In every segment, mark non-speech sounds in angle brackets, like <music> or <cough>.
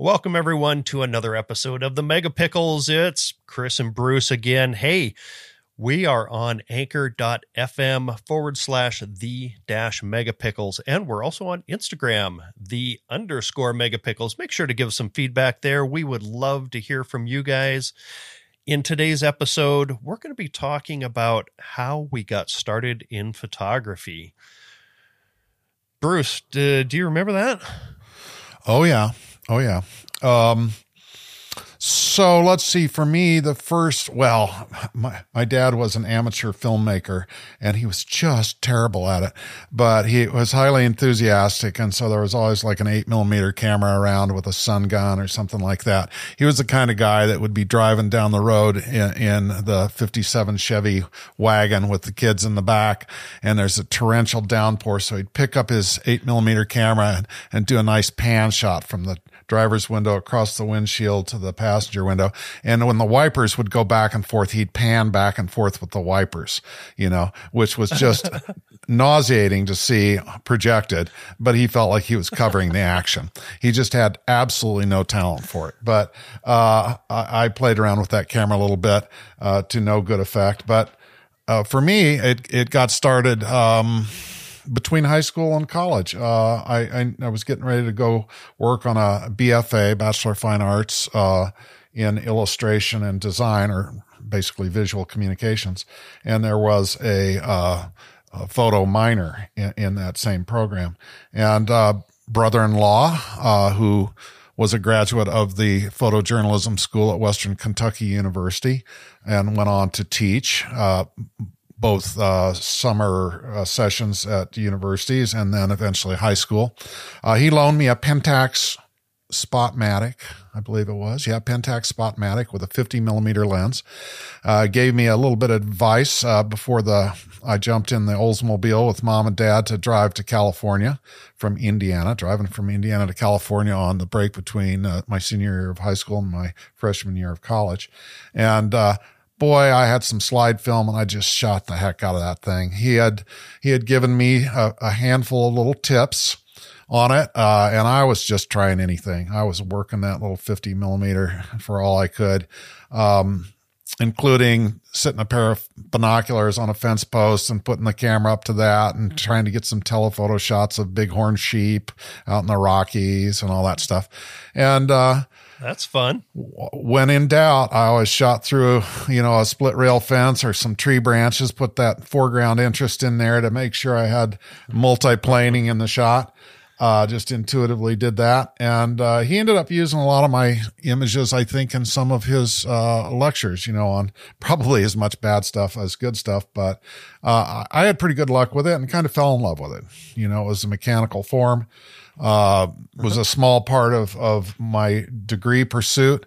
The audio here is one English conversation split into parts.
Welcome, everyone, to another episode of the Mega Pickles. It's Chris and Bruce again. Hey, we are on anchor.fm forward slash the dash megapickles. And we're also on Instagram, the underscore megapickles. Make sure to give us some feedback there. We would love to hear from you guys. In today's episode, we're going to be talking about how we got started in photography. Bruce, do, do you remember that? Oh, yeah. Oh, yeah. Um, so let's see. For me, the first, well, my, my dad was an amateur filmmaker and he was just terrible at it, but he was highly enthusiastic. And so there was always like an eight millimeter camera around with a sun gun or something like that. He was the kind of guy that would be driving down the road in, in the 57 Chevy wagon with the kids in the back. And there's a torrential downpour. So he'd pick up his eight millimeter camera and, and do a nice pan shot from the driver's window across the windshield to the passenger window. And when the wipers would go back and forth, he'd pan back and forth with the wipers, you know, which was just <laughs> nauseating to see projected, but he felt like he was covering the action. He just had absolutely no talent for it. But, uh, I, I played around with that camera a little bit, uh, to no good effect. But, uh, for me, it, it got started, um, between high school and college. Uh, I, I, I, was getting ready to go work on a BFA, Bachelor of Fine Arts, uh, in illustration and design or basically visual communications. And there was a, uh, a photo minor in, in, that same program and, uh, brother-in-law, uh, who, was a graduate of the photojournalism school at Western Kentucky University and went on to teach. Uh, both uh, summer uh, sessions at universities and then eventually high school. Uh, he loaned me a Pentax Spotmatic, I believe it was. Yeah, Pentax Spotmatic with a 50 millimeter lens. Uh, gave me a little bit of advice uh, before the I jumped in the Oldsmobile with mom and dad to drive to California from Indiana, driving from Indiana to California on the break between uh, my senior year of high school and my freshman year of college. And boy, I had some slide film and I just shot the heck out of that thing. He had, he had given me a, a handful of little tips on it. Uh, and I was just trying anything. I was working that little 50 millimeter for all I could. Um, including sitting a pair of binoculars on a fence post and putting the camera up to that and trying to get some telephoto shots of bighorn sheep out in the Rockies and all that stuff. And, uh, that's fun. When in doubt, I always shot through, you know, a split rail fence or some tree branches, put that foreground interest in there to make sure I had multi-planing in the shot. Uh, just intuitively did that. And, uh, he ended up using a lot of my images, I think, in some of his, uh, lectures, you know, on probably as much bad stuff as good stuff. But, uh, I had pretty good luck with it and kind of fell in love with it. You know, it was a mechanical form uh, was a small part of, of my degree pursuit.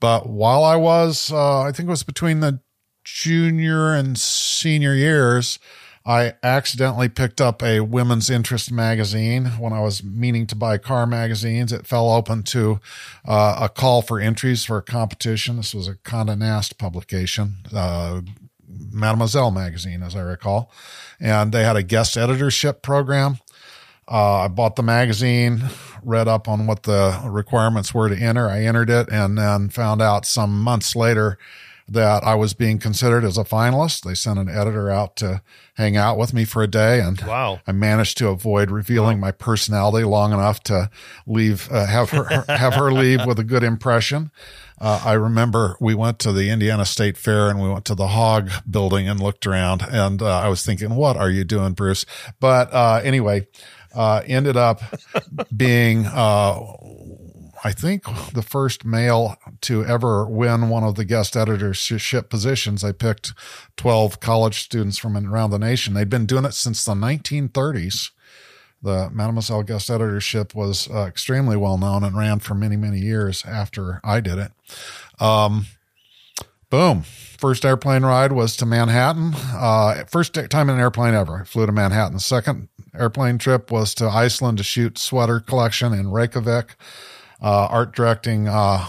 But while I was, uh, I think it was between the junior and senior years, I accidentally picked up a women's interest magazine when I was meaning to buy car magazines. It fell open to uh, a call for entries for a competition. This was a Condé Nast publication, uh, Mademoiselle magazine, as I recall. And they had a guest editorship program. Uh, I bought the magazine, read up on what the requirements were to enter. I entered it and then found out some months later that I was being considered as a finalist. They sent an editor out to hang out with me for a day and wow. I managed to avoid revealing wow. my personality long enough to leave, uh, have her, <laughs> have her leave with a good impression. Uh, I remember we went to the Indiana State Fair and we went to the Hog building and looked around and uh, I was thinking, what are you doing, Bruce? But, uh, anyway, uh, ended up being, uh, I think the first male to ever win one of the guest editorship positions. I picked 12 college students from around the nation. They'd been doing it since the 1930s. The Mademoiselle guest editorship was uh, extremely well known and ran for many, many years after I did it. Um, boom. First airplane ride was to Manhattan. Uh, first time in an airplane ever. I flew to Manhattan. Second airplane trip was to Iceland to shoot sweater collection in Reykjavik. Uh, art directing, uh,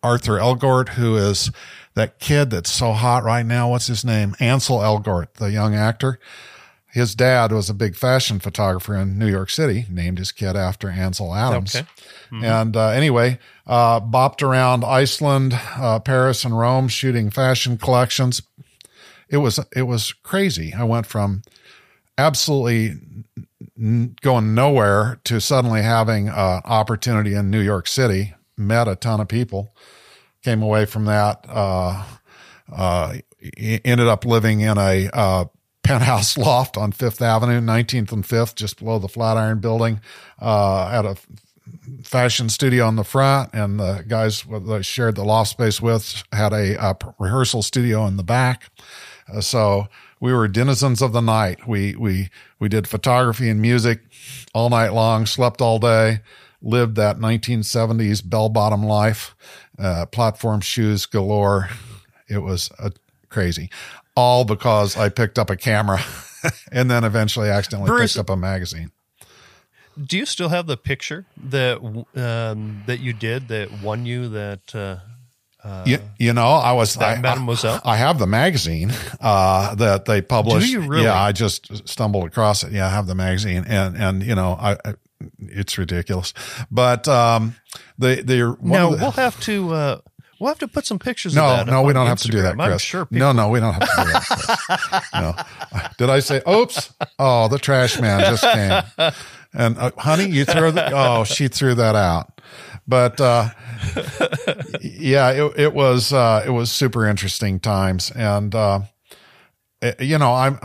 Arthur Elgort, who is that kid that's so hot right now. What's his name? Ansel Elgort, the young actor. His dad was a big fashion photographer in New York City, named his kid after Ansel Adams. Okay. And uh, anyway, uh, bopped around Iceland, uh, Paris, and Rome shooting fashion collections. It was it was crazy. I went from absolutely n- going nowhere to suddenly having an opportunity in New York City. Met a ton of people. Came away from that. Uh, uh, ended up living in a uh, penthouse <laughs> loft on Fifth Avenue, 19th and Fifth, just below the Flatiron Building. Uh, had a fashion studio on the front, and the guys that I shared the loft space with had a, a rehearsal studio in the back. Uh, so we were denizens of the night. We we we did photography and music all night long, slept all day, lived that 1970s bell bottom life, uh, platform shoes galore. It was uh, crazy, all because I picked up a camera <laughs> and then eventually accidentally Bruce- picked up a magazine. Do you still have the picture that um, that you did that won you that? Uh, you, you know, I was that I, Mademoiselle? I, I have the magazine uh, that they published. you really? Yeah, I just stumbled across it. Yeah, I have the magazine, and and you know, I, I it's ridiculous. But um, they they now we'll have to uh, we'll have to put some pictures. no, no, we don't have to do that, Instagram. I'm Chris. sure people no, no, we don't have to do that. Chris. <laughs> no, did I say? Oops! Oh, the trash man just came, and uh, honey, you threw the. Oh, she threw that out. But uh, yeah, it, it was uh, it was super interesting times, and uh, it- you know, I'm.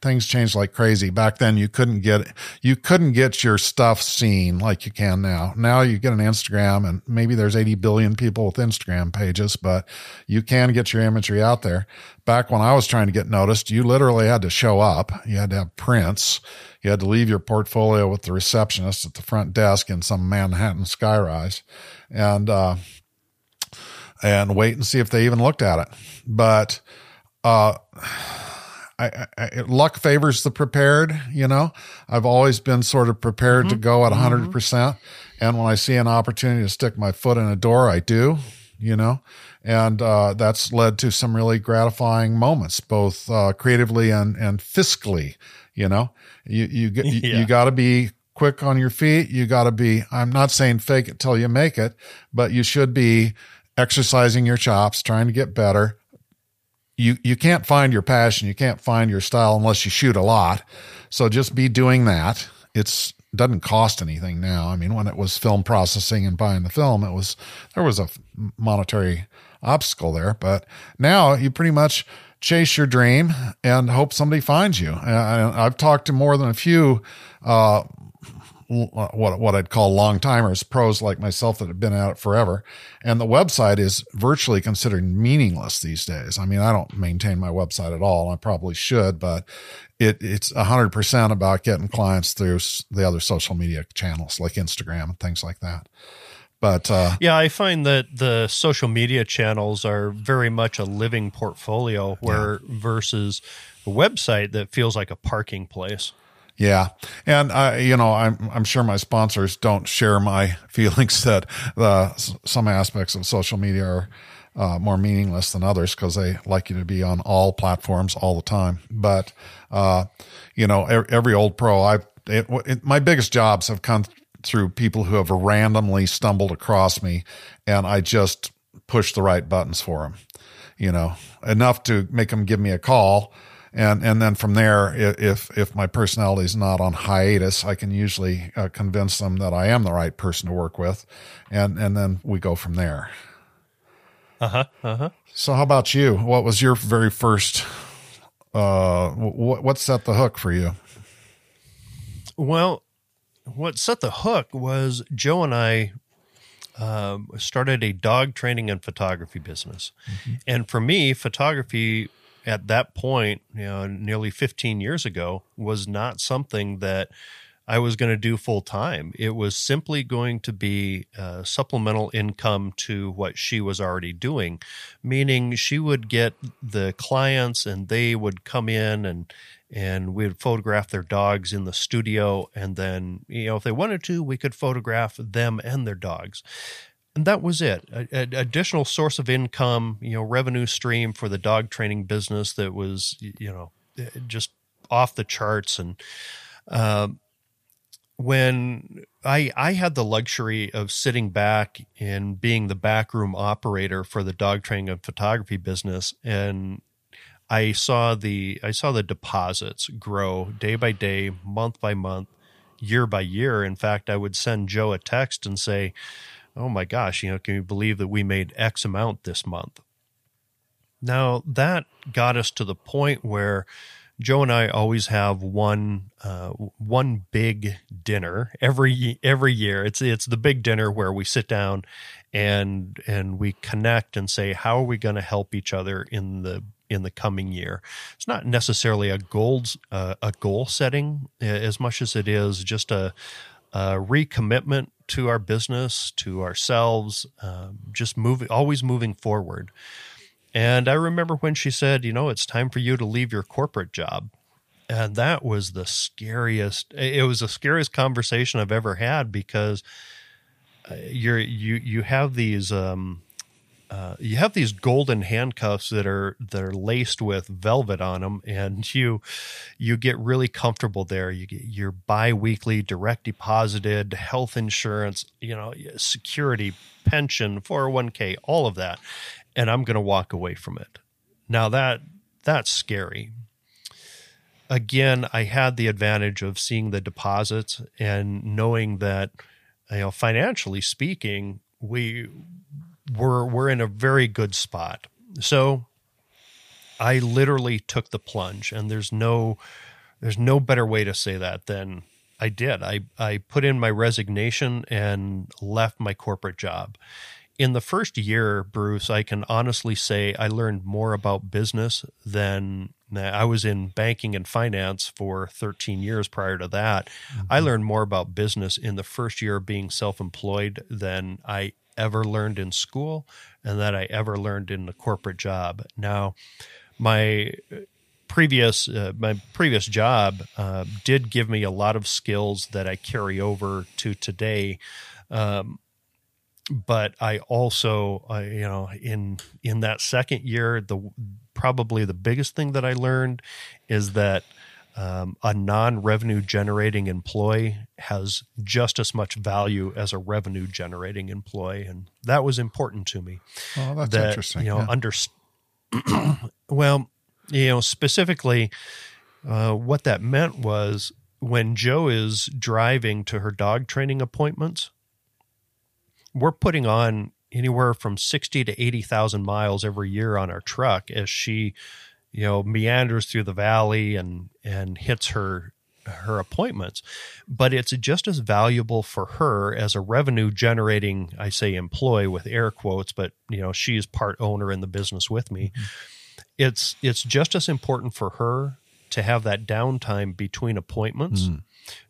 Things changed like crazy. Back then, you couldn't get you couldn't get your stuff seen like you can now. Now you get an Instagram, and maybe there's 80 billion people with Instagram pages, but you can get your imagery out there. Back when I was trying to get noticed, you literally had to show up. You had to have prints. You had to leave your portfolio with the receptionist at the front desk in some Manhattan skyrise, and uh, and wait and see if they even looked at it. But uh, I, I, luck favors the prepared. You know, I've always been sort of prepared to go at 100 percent, and when I see an opportunity to stick my foot in a door, I do. You know, and uh, that's led to some really gratifying moments, both uh, creatively and and fiscally. You know, you you you, <laughs> Yeah. you got to be quick on your feet. You got to be. I'm not saying fake it till you make it, but you should be exercising your chops, trying to get better you you can't find your passion, you can't find your style unless you shoot a lot. So just be doing that. It's doesn't cost anything now. I mean, when it was film processing and buying the film, it was there was a monetary obstacle there, but now you pretty much chase your dream and hope somebody finds you. And I've talked to more than a few uh, what what I'd call long timers, pros like myself that have been at it forever. And the website is virtually considered meaningless these days. I mean, I don't maintain my website at all. I probably should, but it it's hundred percent about getting clients through the other social media channels like Instagram and things like that. But uh, Yeah, I find that the social media channels are very much a living portfolio where versus a website that feels like a parking place. Yeah, and I, you know, I'm I'm sure my sponsors don't share my <laughs> feelings that uh, s- some aspects of social media are uh, more meaningless than others because they like you to be on all platforms all the time. But uh, you know, every, every old pro, it, my biggest jobs have come through people who have randomly stumbled across me, and I just push the right buttons for them. You know, enough to make them give me a call and and then from there if if my personality is not on hiatus i can usually uh, convince them that i am the right person to work with and and then we go from there Uh-huh. Uh-huh. so how about you what was your very first uh what what set the hook for you Well, what set the hook was Joe and I um, started a dog training and photography business. And for me, photography at that point, you know, nearly 15 years ago, was not something that I was going to do full time. It was simply going to be uh, supplemental income to what she was already doing, meaning she would get the clients and they would come in and and we would photograph their dogs in the studio and then you know if they wanted to we could photograph them and their dogs and that was it a, a- additional source of income you know revenue stream for the dog training business that was you know eh, just off the charts. And uh, when I I had the luxury of sitting back and being the backroom operator for the dog training and photography business, and I saw the I saw the deposits grow day by day, month by month, year by year. In fact, I would send Joe a text and say, "Oh my gosh, you know, can you believe that we made X amount this month?" Now that got us to the point where Joe and I always have one uh, one big dinner every every year. It's it's the big dinner where we sit down and and we connect and say how are we going to help each other in the in the coming year. It's not necessarily a goals uh, a goal setting as much as it is just a, a recommitment to our business, to ourselves, um, just moving always moving forward. And I remember when she said, you know, it's time for you to leave your corporate job. And that was the scariest, it was the scariest conversation I've ever had because uh, you're, you, you have these, um, uh, you have these golden handcuffs that are that are laced with velvet on them, and <laughs> you you get really comfortable there. You get your biweekly direct deposited health insurance, you know, security, pension, four hundred one k, all of that, and I'm going to walk away from it. Now that that's scary. Again, I had the advantage of seeing the deposits and knowing that you know financially speaking, we were we're in a very good spot. So I literally took the plunge and there's no there's no better way to say that than I did. I I put in my resignation and left my corporate job in the first year, Bruce, I can honestly say I learned more about business than I was in banking and finance for 13 years prior to that. Mm-hmm. I learned more about business in the first year of being self employed than I ever learned in school and that I ever learned in a corporate job. Now, my previous uh, my previous job uh, did give me a lot of skills that I carry over to today. Um, but I also, uh, you know, in in that second year, the probably the biggest thing that I learned is that um, a non-revenue generating employee has just as much value as a revenue generating employee, and that was important to me. Oh, that's that, interesting. You know, yeah. under <clears throat> well, you know, specifically, uh, what that meant was when Joe is driving to her dog training appointments we're putting on anywhere from 60 to 80,000 miles every year on our truck as she you know meanders through the valley and and hits her her appointments but it's just as valuable for her as a revenue generating i say employee with air quotes but you know she is part owner in the business with me mm-hmm. it's it's just as important for her to have that downtime between appointments mm-hmm.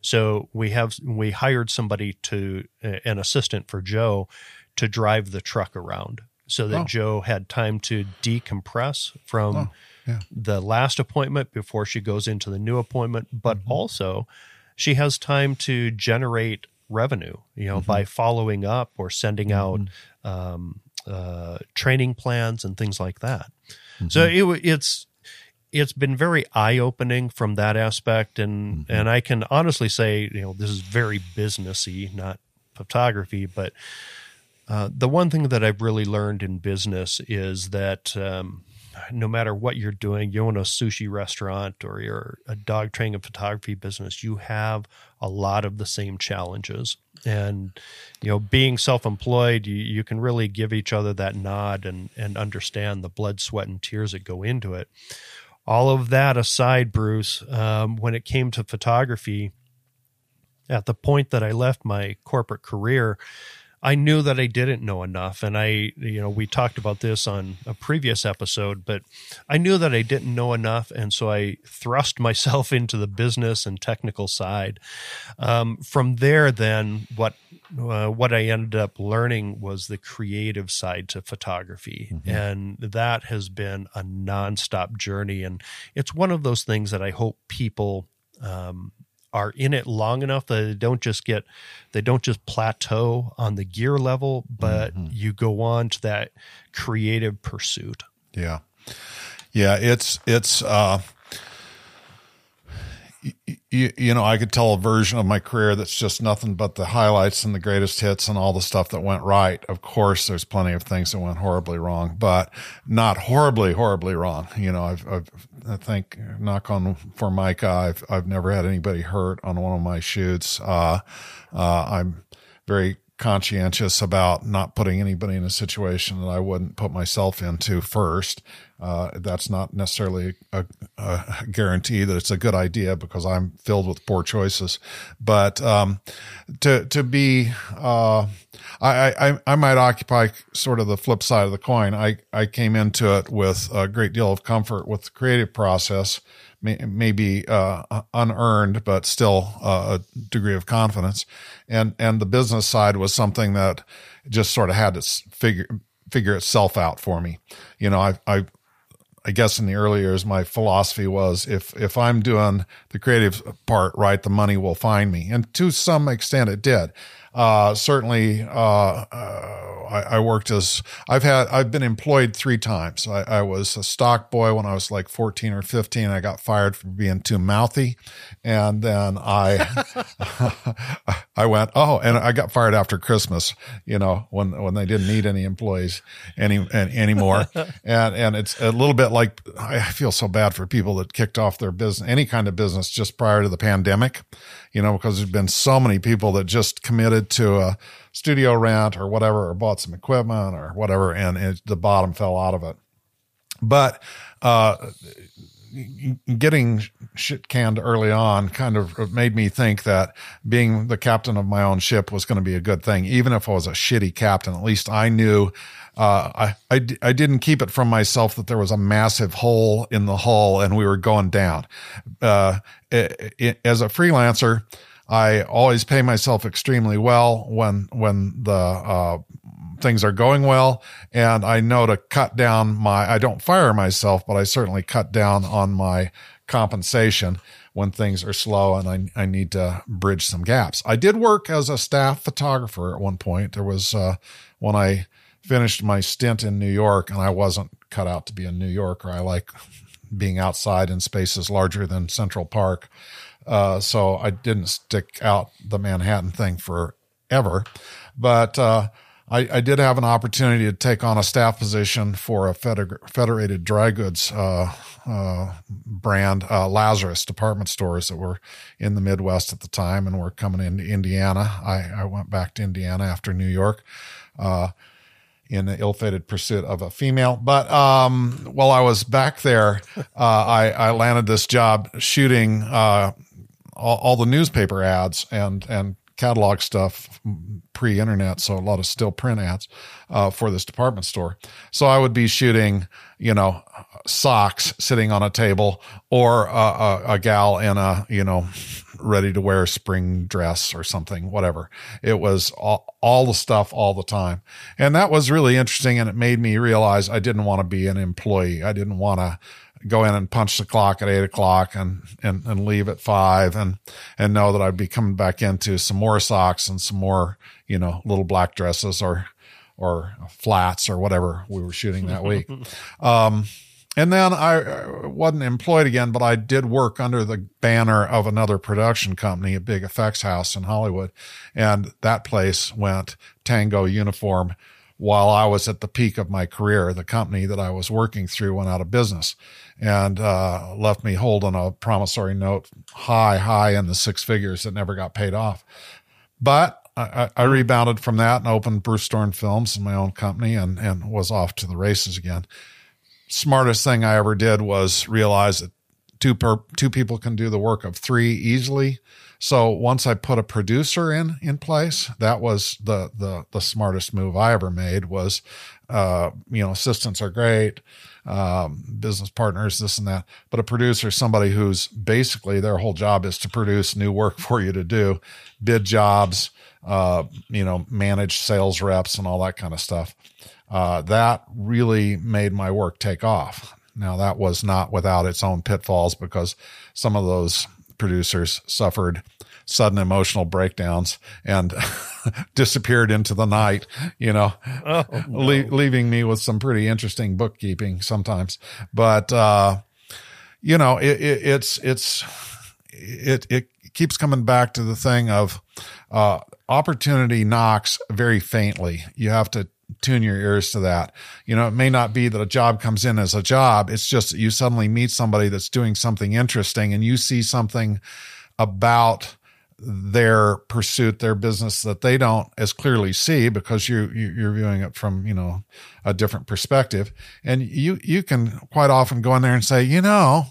So we have we hired somebody to an assistant for Joe to drive the truck around so that oh. Joe had time to decompress from oh, yeah. the last appointment before she goes into the new appointment, but mm-hmm. also she has time to generate revenue, you know, mm-hmm. by following up or sending out mm-hmm. um, uh, training plans and things like that. So mm-hmm. it, it's it's been very eye opening from that aspect, and mm-hmm. and I can honestly say, you know, this is very businessy, not photography, but uh, the one thing that I've really learned in business is that um, no matter what you're doing, you own a sushi restaurant or you're a dog training and photography business, you have a lot of the same challenges. And you know, being self-employed, you, you can really give each other that nod and and understand the blood, sweat, and tears that go into it all of that aside, Bruce, um, when it came to photography, at the point that I left my corporate career, I knew that I didn't know enough. And I, you know, we talked about this on a previous episode, but I knew that I didn't know enough. And so I thrust <laughs> myself into the business and technical side. Um, from there, then what uh, what I ended up learning was the creative side to photography. Mm-hmm. And that has been a nonstop journey. And it's one of those things that I hope people um, are in it long enough that they don't just get, they don't just plateau on the gear level, but mm-hmm. you go on to that creative pursuit. Yeah. Yeah. It's, it's, uh, you, you know, I could tell a version of my career that's just nothing but the highlights and the greatest hits and all the stuff that went right. Of course, there's plenty of things that went horribly wrong, but not horribly, horribly wrong. You know, I've, I've I think knock on Formica, I've, I've never had anybody hurt on one of my shoots. Uh, uh, I'm very conscientious about not putting anybody in a situation that I wouldn't put myself into first. Uh, that's not necessarily a, a, guarantee that it's a good idea because I'm filled with poor choices. But um, to to be, uh, I, I I might occupy sort of the flip side of the coin. I I came into it with a great deal of comfort with the creative process maybe uh, unearned, but still uh, a degree of confidence. And and the business side was something that just sort of had to figure figure itself out for me. You know, I I I guess in the early years, my philosophy was if if I'm doing the creative part right, the money will find me, and to some extent, it did. Uh, certainly, uh, uh, I, I, worked as I've had I've been employed three times. I, I, was a stock boy when I was like 14 or 15. I got fired for being too mouthy, and then I <laughs> I went oh, and I got fired after Christmas. You know when when they didn't need any employees any, any anymore, <laughs> and and it's a little bit like I feel so bad for people that kicked off their business any kind of business just prior to the pandemic you know, because there's been so many people that just committed to a studio rent or whatever, or bought some equipment or whatever, and it, the bottom fell out of it. But uh, getting shit canned early on kind of made me think that being the captain of my own ship was going to be a good thing. Even if I was a shitty captain, at least I knew uh, I, I, I didn't keep it from myself that there was a massive hole in the hull and we were going down. Uh, it, it, as a freelancer, I always pay myself extremely well when, when the, uh, things are going well. And I know to cut down my, I don't fire myself, but I certainly cut down on my compensation when things are slow and I, I need to bridge some gaps. I did work as a staff photographer at one point. There was, uh, when I, finished my stint in New York, and I wasn't cut out to be a New Yorker. I like being outside in spaces larger than Central Park. Uh, so I didn't stick out the Manhattan thing forever. But uh, I, I, did have an opportunity to take on a staff position for a federated dry goods uh, uh brand, uh, Lazarus department stores that were in the Midwest at the time and were coming into Indiana. I, I went back to Indiana after New York. Uh, in the ill-fated pursuit of a female. But um, while I was back there, uh, I, I, landed this job shooting uh, all, all, the newspaper ads and and catalog stuff pre-internet, so a lot of still print ads uh, for this department store. So I would be shooting, you know, socks sitting on a table or a, a, gal in a you know ready to wear spring dress or something, whatever. It was all, all the stuff all the time. And that was really interesting. And it made me realize I didn't want to be an employee. I didn't want to go in and punch the clock at eight o'clock and, and, and leave at five and, and know that I'd be coming back into some more socks and some more, you know, little black dresses or, or flats or whatever we were shooting that week. <laughs> Um, and then I wasn't employed again, but I did work under the banner of another production company, a big effects house in Hollywood. And that place went tango uniform while I was at the peak of my career. The company that I was working through went out of business and uh, left me holding a promissory note high, high in the six figures that never got paid off. But I, I, rebounded from that and opened Bruce Dorn Films in my own company and, and was off to the races again smartest thing I ever did was realize that two per, two people can do the work of three easily. So once I put a producer in in place, that was the the the smartest move I ever made. Was uh, you know assistants are great, um, business partners, this and that, but a producer, somebody who's basically their whole job is to produce new work <laughs> for you to do, bid jobs, uh, you know, manage sales reps and all that kind of stuff uh, that really made my work take off. Now, that was not without its own pitfalls because some of those producers suffered sudden emotional breakdowns and <laughs> disappeared into the night, you know, oh, <laughs> no. le- leaving me with some pretty interesting bookkeeping sometimes. But, uh, you know, it, it, it's, it's, it it keeps coming back to the thing of uh, opportunity knocks very faintly. You have to tune your ears to that. You know, it may not be that a job comes in as a job. It's just that you suddenly meet somebody that's doing something interesting and you see something about their pursuit, their business that they don't as clearly see because you, you are viewing it from you know a different perspective, and you you can quite often go in there and say, you know,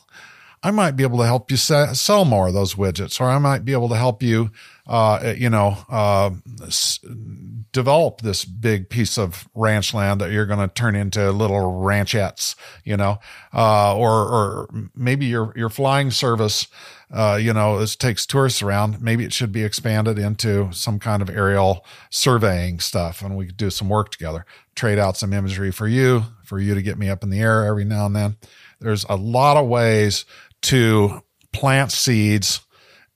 I might be able to help you sell more of those widgets, or I might be able to help you, uh, you know, uh, develop this big piece of ranch land that you're going to turn into little ranchettes, you know, uh, or or maybe your your flying service uh, you know, this takes tourists around. Maybe it should be expanded into some kind of aerial surveying stuff, and we could do some work together. Trade out some imagery for you, for you to get me up in the air every now and then. There's a lot of ways to plant seeds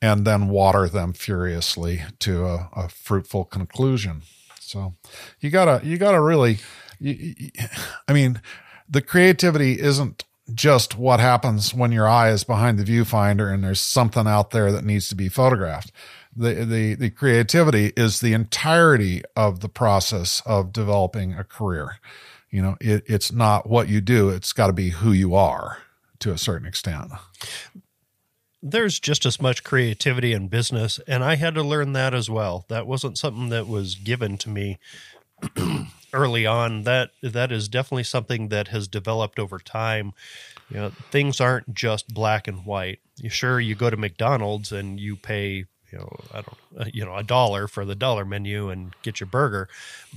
and then water them furiously to a, a fruitful conclusion. So you gotta, you gotta really, you, you, I mean, the creativity isn't just what happens when your eye is behind the viewfinder and there's something out there that needs to be photographed. The, the, the creativity is the entirety of the process of developing a career. You know, it, it's not what you do. It's got to be who you are to a certain extent. There's just as much creativity in business, and I had to learn that as well. That wasn't something that was given to me <clears throat> early on, that that is definitely something that has developed over time. You know, things aren't just black and white. You sure you go to McDonald's and you pay, you know, I don't, uh, you know, a dollar for the dollar menu and get your burger,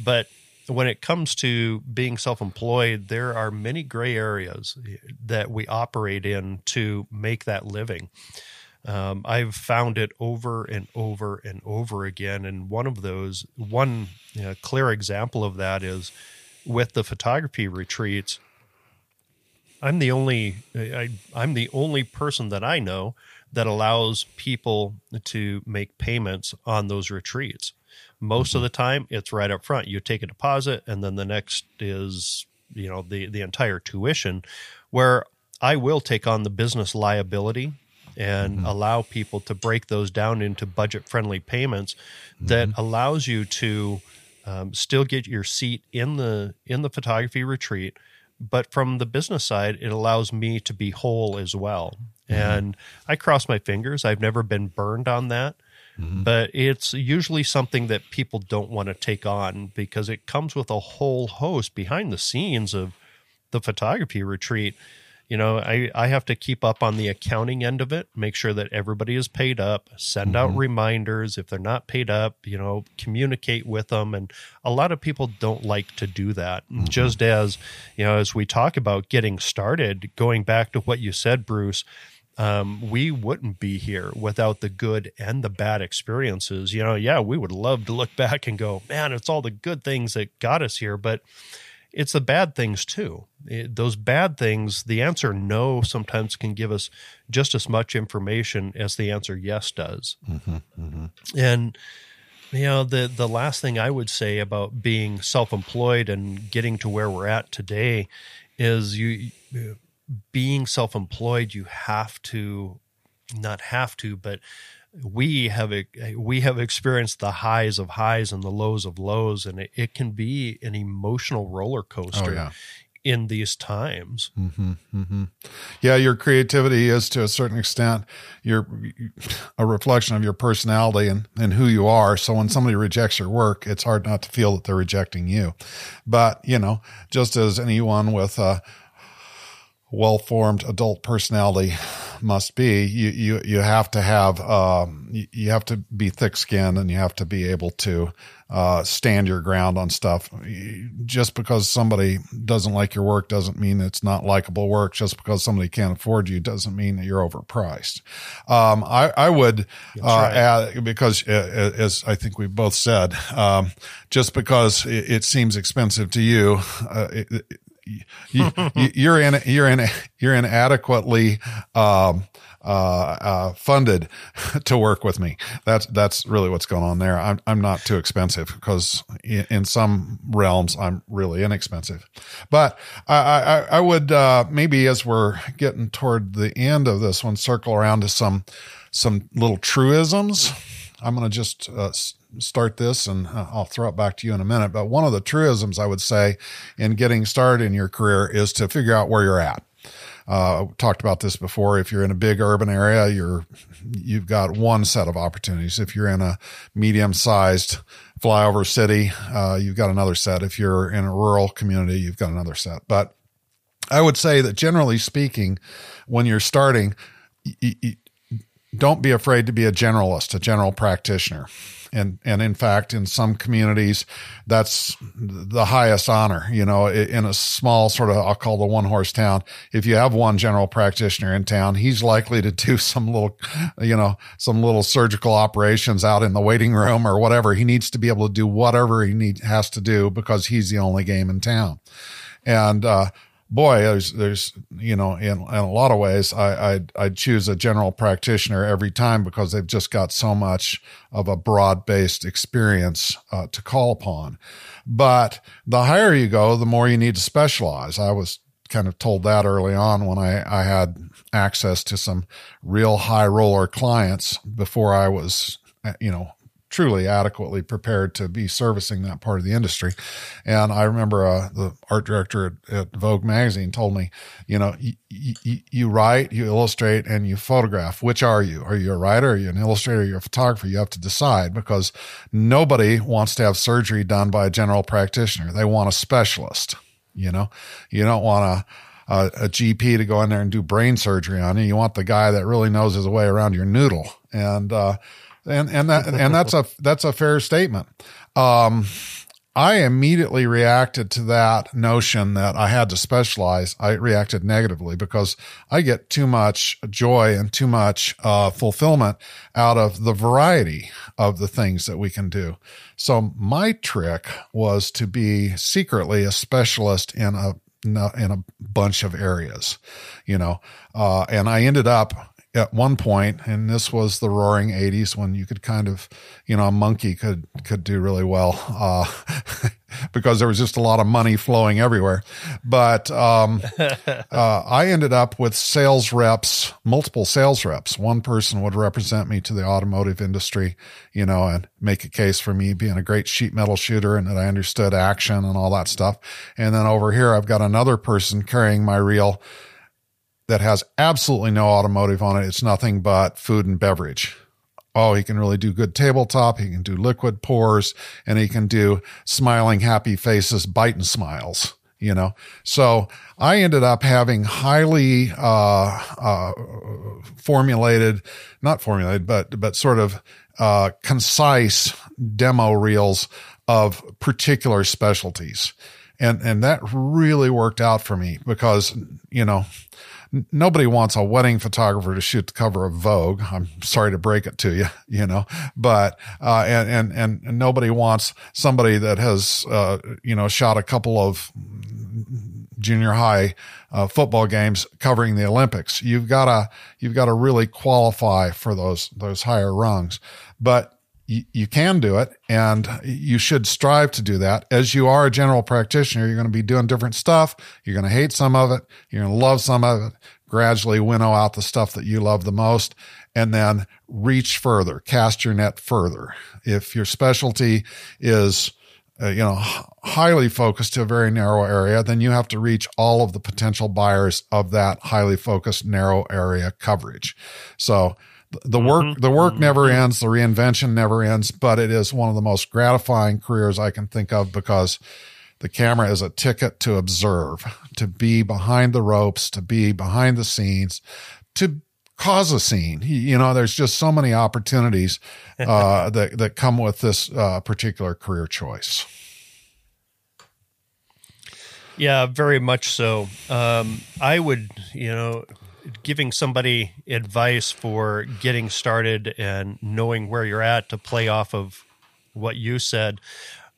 but when it comes to being self-employed, there are many gray areas that we operate in to make that living. Um, I've found it over and over and over again. And one of those, one you know, clear example of that is with the photography retreats. I'm the only I, I'm the only person that I know that allows people to make payments on those retreats. Most of the time, it's right up front. You take a deposit, and then the next is you know the the entire tuition. Where I will take on the business liability and mm-hmm. allow people to break those down into budget friendly payments mm-hmm. that allows you to um, still get your seat in the in the photography retreat but from the business side it allows me to be whole as well mm-hmm. and i cross my fingers i've never been burned on that mm-hmm. but it's usually something that people don't want to take on because it comes with a whole host behind the scenes of the photography retreat you know i i have to keep up on the accounting end of it make sure that everybody is paid up send mm-hmm. out reminders if they're not paid up you know communicate with them and a lot of people don't like to do that mm-hmm. just as you know as we talk about getting started going back to what you said bruce um, we wouldn't be here without the good and the bad experiences. You know, yeah, we would love to look <laughs> back and go, man, it's all the good things that got us here. But it's the bad things too. It, those bad things, the answer no sometimes can give us just as much information as the answer yes does. Mm-hmm, mm-hmm. And you know, the the last thing I would say about being self-employed and getting to where we're at today is you being self-employed. You have to not have to, but we have a we have experienced the highs of highs and the lows of lows, and it, it can be an emotional roller coaster. Oh, yeah. In these times, mm-hmm, mm-hmm. yeah, your creativity is to a certain extent your a reflection of your personality and and who you are. So when somebody rejects your work, it's hard not to feel that they're rejecting you. But you know, just as anyone with a well formed adult personality must be, you you you have to have um, you, have to be thick skinned and you have to be able to uh, stand your ground on stuff. Just because somebody doesn't like your work doesn't mean it's not likable work. Just because somebody can't afford you doesn't mean that you're overpriced. Um, I, I would uh, right. add because uh, as I think we both said, um, just because it, it, seems expensive to you, uh, it, you, you're in you're in you're inadequately um, uh, uh, funded <laughs> to work with me. That's that's really what's going on there. I'm I'm not too expensive because in, in some realms I'm really inexpensive. But I I, I would uh, maybe as we're getting toward the end of this one, circle around to some some little truisms. I'm going to just uh, start this and uh, I'll throw it back to you in a minute. But one of the truisms I would say in getting started in your career is to figure out where you're at. Uh, talked about this before. If you're in a big urban area, you're you've got one set of opportunities. If you're in a medium sized flyover city, uh, you've got another set. If you're in a rural community, you've got another set. But I would say that generally speaking, when you're starting, y- y- don't be afraid to be a generalist, a general practitioner. And and in fact in some communities that's the highest honor you know in a small sort of i'll call the one horse town. If you have one general practitioner in town he's likely to do <laughs> some little you know some little surgical operations out in the waiting room or whatever. He needs to be able to do whatever he need has to do because he's the only game in town. And uh, boy, there's, there's, you know, in, in a lot of ways, I, I'd, I'd choose a general practitioner every time because they've just got so much of a broad based experience uh, to call upon. But the higher you go, the more you need to specialize. I was kind of told that early on when I, I had access to some real high roller clients before I was, you know, truly adequately prepared to be servicing that part of the industry. And I remember uh, the art director at, at, Vogue magazine told me, you know, y- y- you write, you illustrate, and you photograph. Which are you? Are you a writer? Are you an illustrator? Are you a photographer? You have to decide because nobody wants to have surgery done by a general practitioner. They want a specialist. You know, you don't want a a, a, GP to go in there and do brain surgery on you. You want the guy that really knows his way around your noodle. And, uh, and and that and that's a that's a fair statement. Um, I immediately reacted to that notion that I had to specialize. I reacted negatively because I get too much joy and too much uh, fulfillment out of the variety of the things that we can do. So my trick was to be secretly a specialist in a in a bunch of areas, you know, uh, and I ended up at one point, and this was the roaring 80s when you could kind of, you know, a monkey could, could do really well, uh, <laughs> because there was just a lot of money flowing everywhere. But, um, <laughs> uh, I ended up with sales reps, multiple sales reps. One person would represent me to the automotive industry, you know, and make a case for me being a great sheet metal shooter and that I understood action and all that stuff. And then over here, I've got another person carrying my reel that has absolutely no automotive on it. It's nothing but food and beverage. Oh, he can really do good tabletop. He can do liquid pours and he can do smiling, happy faces, biting smiles, you know? So I ended up having highly, uh, uh, formulated, not formulated, but, but sort of, uh, concise demo reels of particular specialties. And, and that really worked out for me because, you know, nobody wants a wedding photographer to shoot the cover of Vogue. I'm sorry to break it to you, <laughs> you know, but, uh, and, and, and nobody wants somebody that has, uh, you know, shot a couple of junior high, uh, football games covering the Olympics. You've got to, you've got to really qualify for those, those higher rungs, but you, can do it and you should strive to do that. As you are a general practitioner, you're going to be doing different stuff. You're going to hate some of it. You're going to love some of it. Gradually winnow out the stuff that you love the most and then reach further, cast your net further. If your specialty is, uh, you know, highly focused to a very narrow area, then you have to reach all of the potential buyers of that highly focused narrow area coverage. So, the work mm-hmm. the work never mm-hmm. ends the reinvention never ends but it is one of the most gratifying careers i can think of because the camera is a ticket to observe to be behind the ropes to be behind the scenes to cause a scene you know there's just so many opportunities <laughs> uh, that that come with this uh, particular career choice yeah very much so um, i would you know giving somebody advice for getting started and knowing where you're at to play off of what you said.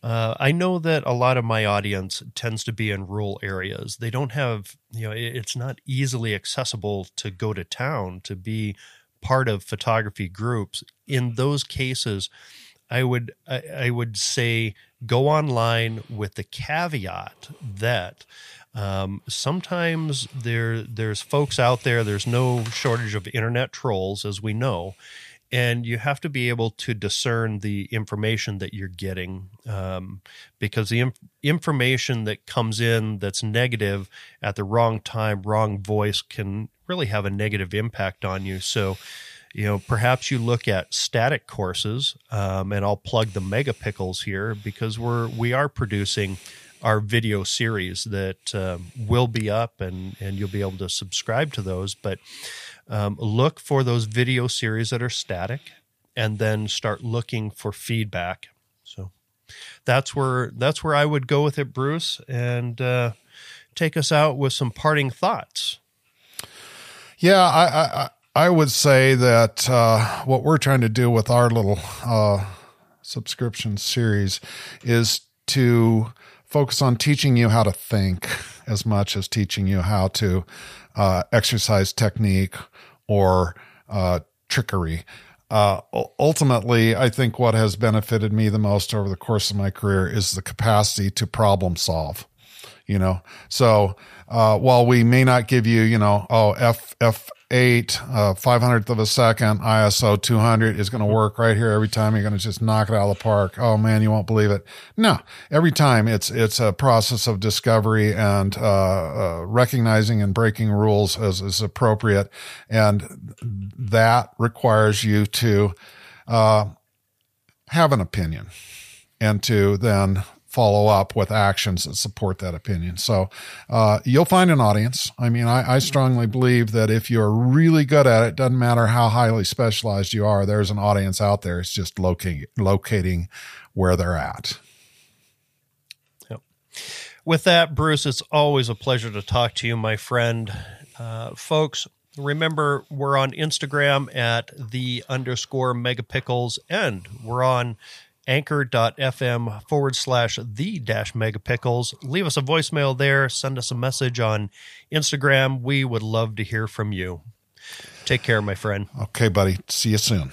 Uh, I know that a lot of my audience tends to be in rural areas. They don't have, you know, it's not easily accessible to go to town to be part of photography groups. In those cases, I would I, I would say go online with the caveat that um, sometimes there there's folks out there. There's no shortage of internet trolls, as we know, and you have to be able to discern the information that you're getting um, because the inf- information that comes in that's negative at the wrong time, wrong voice can really have a negative impact on you. So you know, perhaps you look at static courses, um, and I'll plug the Mega Pickles here because we're we are producing our video series that uh, will be up, and and you'll be able to subscribe to those. But um, look for those video series that are static, and then start looking for feedback. So that's where that's where I would go with it, Bruce, and uh, take us out with some parting thoughts. Yeah, I, I I would say that uh, what we're trying to do with our little uh, subscription series is to focus on teaching you how to think as much as teaching you how to uh, exercise technique or uh, trickery. Uh, ultimately, I think what has benefited me the most over the course of my career is the capacity to problem solve. You know, so uh, while we may not give you, you know, oh, F, F, eight, uh, 500th of a second, ISO 200 is going to work right here every time. You're going to just knock it out of the park. Oh man, you won't believe it. No, every time it's, it's a process of discovery and, uh, uh, recognizing and breaking rules as is appropriate. And that requires you to, uh, have an opinion and to then follow up with actions that support that opinion. So uh, you'll find an audience. I mean, I, I, strongly believe that if you're really good at it, doesn't matter how highly specialized you are, there's an audience out there. It's just locating locating where they're at. Yep. With that, Bruce, it's always a pleasure to talk to you, my friend. Uh, folks, remember we're on Instagram at the underscore megapickles, and we're on anchor.fm forward slash the dash megapickles. Leave us a voicemail there. Send us a message on Instagram. We would love to hear from you. Take care, my friend. Okay, buddy. See you soon.